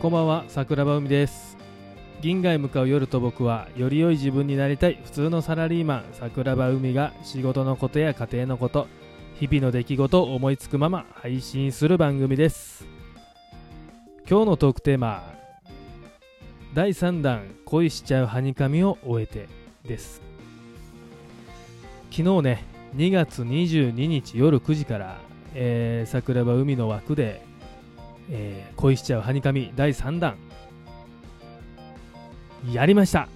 こんばんは桜庭海です。銀河へ向かう夜と僕はより良い自分になりたい普通のサラリーマン桜庭海が仕事のことや家庭のこと日々の出来事を思いつくまま配信する番組です。今日のトークテーマ第3弾恋しちゃうはにかみを終えてです。昨日ね2月22日夜9時から、えー桜庭海の枠で、えー恋しちゃうはにかみ第3弾。やりました。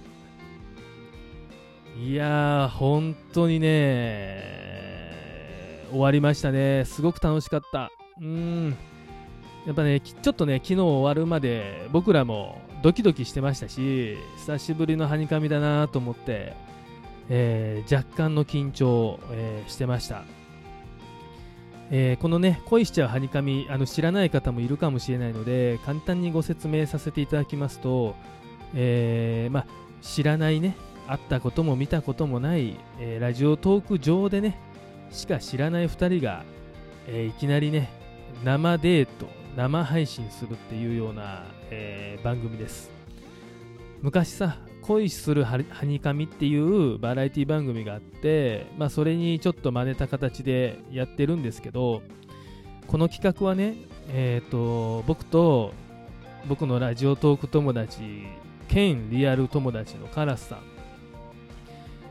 いやー本当にね終わりましたね。すごく楽しかった。うん。やっぱねちょっとね昨日終わるまで僕らもドキドキしてましたし久しぶりのはにかみだなと思って、えー若干の緊張、えーしてました。えーこのね恋しちゃうはにかみあの知らない方もいるかもしれないので簡単にご説明させていただきますと、えーまあ、知らないね会ったことも見たこともない、えーラジオトーク上でねしか知らない2人が、えーいきなりね生デート生配信するっていうような、えー番組です。昔さ恋するはにかみっていうバラエティ番組があって、まあ、それにちょっと真似た形でやってるんですけどこの企画はね、えー、と僕と僕のラジオトーク友達兼リアル友達のカラスさん。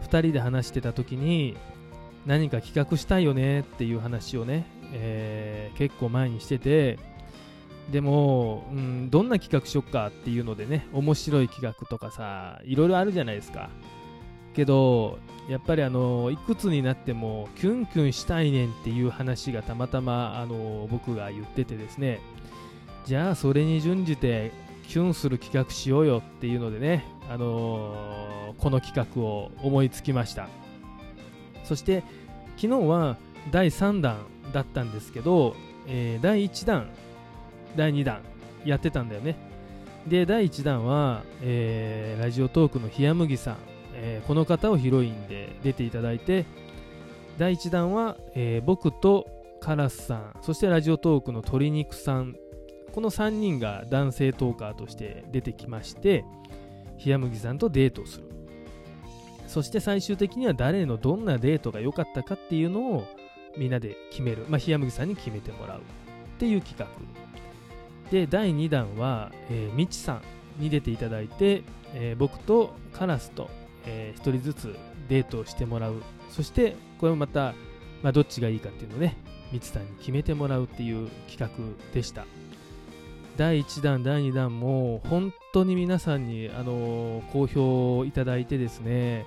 2人で話してた時に何か企画したいよねっていう話をね、えー結構前にしててでも、うん、どんな企画しよっかっていうのでね面白い企画とかさいろいろあるじゃないですか。けどやっぱりあのいくつになってもキュンキュンしたいねんっていう話がたまたまあの僕が言っててですね。じゃあそれに準じてキュンする企画しようよっていうのでね、あのこの企画を思いつきました。そして昨日は第3弾だったんですけど、えー第1弾第2弾やってたんだよね。で第1弾は、えーラジオトークのひやむぎさん、えーこの方をヒロインで出ていただいて第1弾は、えー僕とカラスさん。そしてラジオトークの鶏肉さん。この3人が男性トーカーとして出てきましてひやむぎさんとデートをする。そして最終的には誰のどんなデートが良かったかっていうのをみんなで決める、まあ、ひやむぎさんに決めてもらうっていう企画。で第2弾は、えーみちさんに出ていただいて、えー僕とカラスと、え1人ずつデートをしてもらう。そしてこれもまた、まあ、どっちがいいかっていうのをねみちさんに決めてもらうっていう企画でした。第1弾第2弾も本当に皆さんに、あのー好評をいただいてですね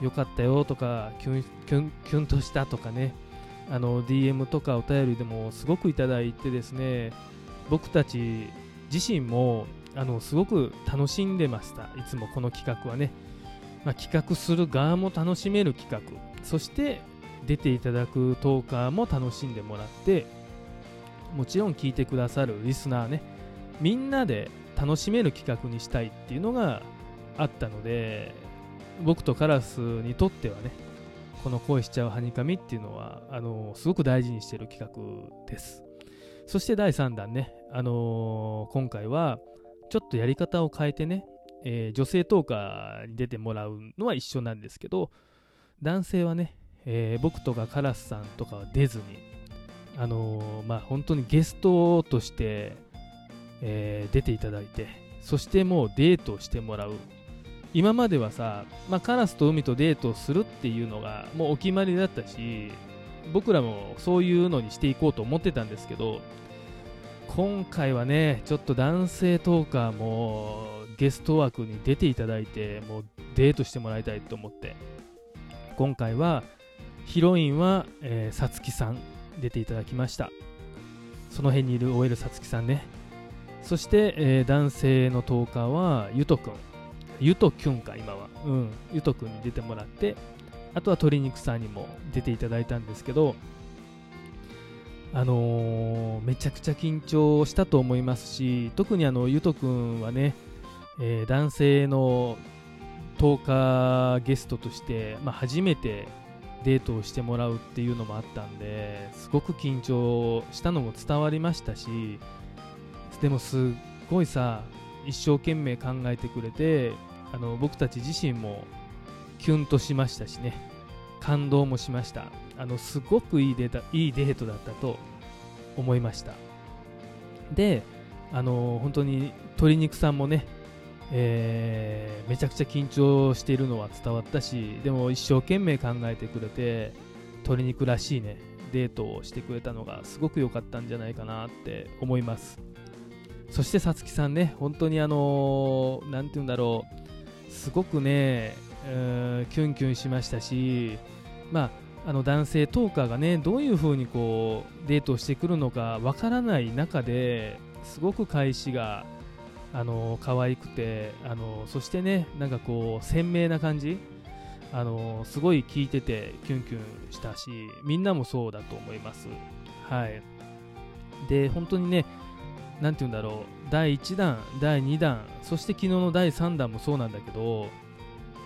よかったよとかキュンキュンキュンとしたとかねあの DM とかお便りでもすごくいただいてですね僕たち自身もあのすごく楽しんでました。いつもこの企画はね、まあ、企画する側も楽しめる企画。そして出ていただくトーカーも楽しんでもらってもちろん聞いてくださるリスナーね。みんなで楽しめる企画にしたいっていうのがあったので僕とカラスにとってはねこの恋しちゃうはにかみっていうのはあのすごく大事にしてる企画です。そして第3弾ね、あのー今回はちょっとやり方を変えてね、えー女性トーカーに出てもらうのは一緒なんですけど男性はね、えー僕とかカラスさんとかは出ずにあのーまあ本当にゲストとして、えー出ていただいてそしてもうデートをしてもらう。今まではさ、まあ、カラスと海とデートをするっていうのがもうお決まりだったし僕らもそういうのにしていこうと思ってたんですけど今回はねちょっと男性トーカーもゲスト枠に出ていただいてもうデートしてもらいたいと思って。今回はヒロインはえさつきさん出ていただきました。その辺にいる OL さつきさんね。そして、えー男性のトーカーはゆとくんゆときゅんか今は。うん。ゆとくんに出てもらってあとは鶏肉さんにも出ていただいたんですけどあのーめちゃくちゃ緊張したと思いますし特にあのゆとくんはね、えー男性のトーカーゲストとして、まあ、初めてデートをしてもらうっていうのもあったんですごく緊張したのも伝わりましたしでもすっごいさ一生懸命考えてくれてあの僕たち自身もキュンとしましたしね。感動もしました。あのすごくいいデータいいデートだったと思いました。であの本当に鶏肉さんもね、えー、めちゃくちゃ緊張しているのは伝わったしでも一生懸命考えてくれて鶏肉らしいねデートをしてくれたのがすごく良かったんじゃないかなって思います。そしてさつきさんね本当にあの何、て言うんだろう。すごくね、キュンキュンしましたしまああの男性トーカーがねどういう風にこうデートしてくるのかわからない中ですごく返しがあの可愛くてあのそしてねなんかこう鮮明な感じあのすごい聞いててキュンキュンしたしみんなもそうだと思います。はい。で本当にね何て言うんだろう第1弾第2弾そして昨日の第3弾もそうなんだけど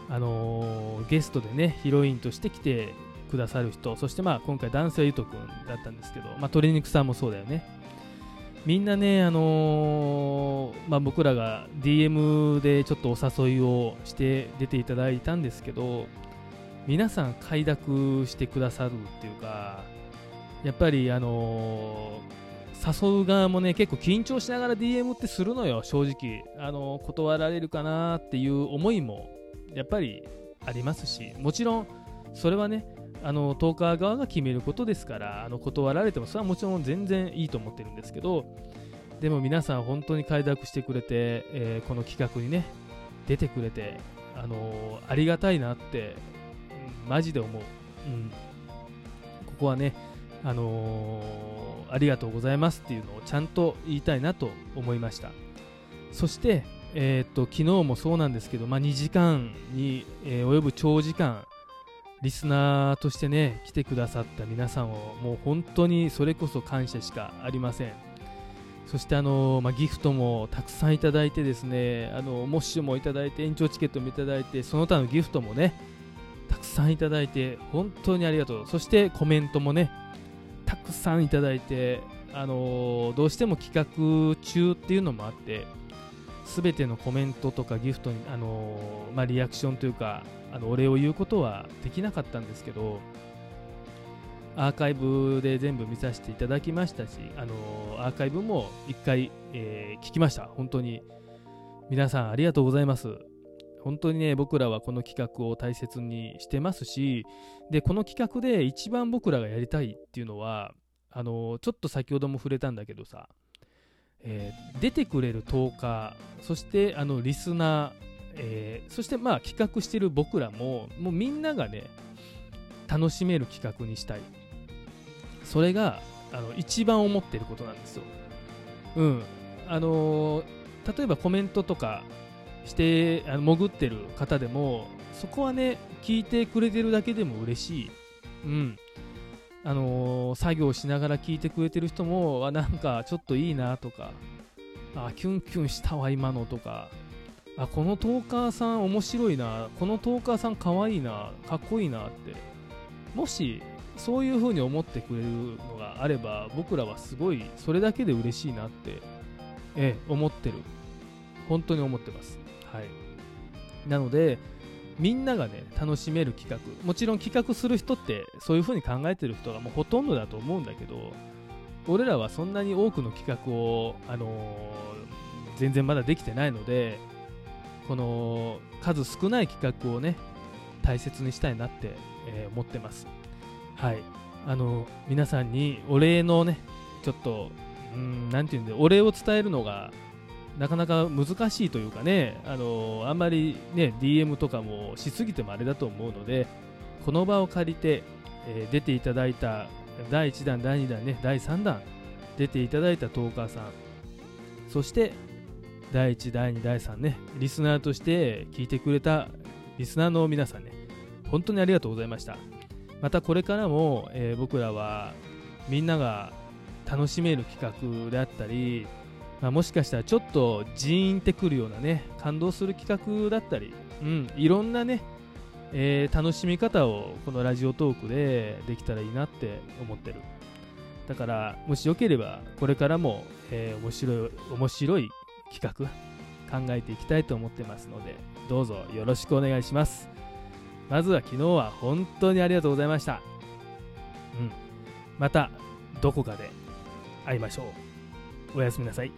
あのー、ゲストでねヒロインとして来てくださる人そしてまあ今回男性はゆとくんだったんですけど、まあ、鶏肉さんもそうだよね。みんなね、あのー、まあ、僕らが DM でちょっとお誘いをして出ていただいたんですけど皆さん快諾してくださるっていうかやっぱり、あのー、誘う側もね結構緊張しながら DM ってするのよ正直、あのー、断られるかなっていう思いもやっぱりありますしもちろんそれはねあのトーカー側が決めることですからあの断られてもそれはもちろん全然いいと思ってるんですけどでも皆さん本当に快諾してくれて、えー、この企画にね出てくれて、あのー、ありがたいなって、うん、マジで思う、うん、ここはね、あのー、ありがとうございますっていうのをちゃんと言いたいなと思いました。そして、えー、っと昨日もそうなんですけど、まあ、2時間に、え及ぶ長時間リスナーとしてね来てくださった皆さんをもう本当にそれこそ感謝しかありません。そしてあの、まあ、ギフトもたくさんいただいてですねあのモッシュもいただいて延長チケットもいただいてその他のギフトもねたくさんいただいて本当にありがとう。そしてコメントもねたくさんいただいてあのどうしても企画中っていうのもあって全てのコメントとかギフトに、あのまあ、リアクションというかあのお礼を言うことはできなかったんですけどアーカイブで全部見させていただきましたし、あのアーカイブも1回、えー、聞きました。本当に。皆さんありがとうございます。本当にね僕らはこの企画を大切にしてますしでこの企画で一番僕らがやりたいっていうのはあのちょっと先ほども触れたんだけどさ、えー、出てくれる10日そしてあのリスナーえー、そしてまあ企画してる僕らももうみんながね楽しめる企画にしたい。それがあの一番思ってることなんですよ。うん。あのー、例えばコメントとかしてあの潜ってる方でもそこはね聞いてくれてるだけでも嬉しい。うん。あのー、作業しながら聞いてくれてる人もなんかちょっといいなとかあキュンキュンしたわ今のとかあこのトーカーさん面白いなこのトーカーさんかわいいなかっこいいなって。もしそういう風に思ってくれるのがあれば僕らはすごいそれだけで嬉しいなってえ思ってる。本当に思ってます。はい。なのでみんながね楽しめる企画。もちろん企画する人ってそういう風に考えてる人がもうほとんどだと思うんだけど俺らはそんなに多くの企画を、あのー、全然まだできてないのでこの数少ない企画をね大切にしたいなって、えー、思ってます。はい。あの皆さんにお礼のねちょっとうんなていうんでお礼を伝えるのがなかなか難しいというかねあのあんまりね DM とかもしすぎてもあれだと思うのでこの場を借りて、えー、出ていただいた第1弾第2弾ね第3弾出ていただいたトーカーさんそして第1、第2、第3ね、リスナーとして聞いてくれたリスナーの皆さんね、本当にありがとうございました。またこれからも、えー、僕らはみんなが楽しめる企画であったり、まあ、もしかしたらちょっとジーンってくるようなね、感動する企画だったり、うん、いろんなね、えー、楽しみ方をこのラジオトークでできたらいいなって思ってる。だから、もしよければ、これからも、えー、面白い、面白い企画考えていきたいと思ってますのでどうぞよろしくお願いします。まずは昨日は本当にありがとうございました。うん。またどこかで会いましょう。おやすみなさい。